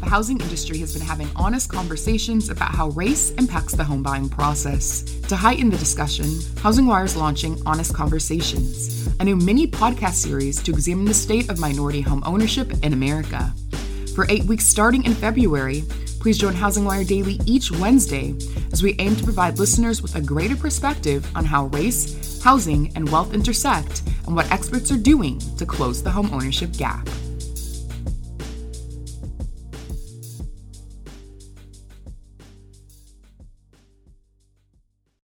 the housing industry has been having honest conversations about how race impacts the home buying process. To heighten the discussion, HousingWire is launching Honest Conversations, a new mini podcast series to examine the state of minority home ownership in America. For eight weeks starting in February, please join HousingWire Daily each Wednesday as we aim to provide listeners with a greater perspective on how race, housing, and wealth intersect and what experts are doing to close the home ownership gap.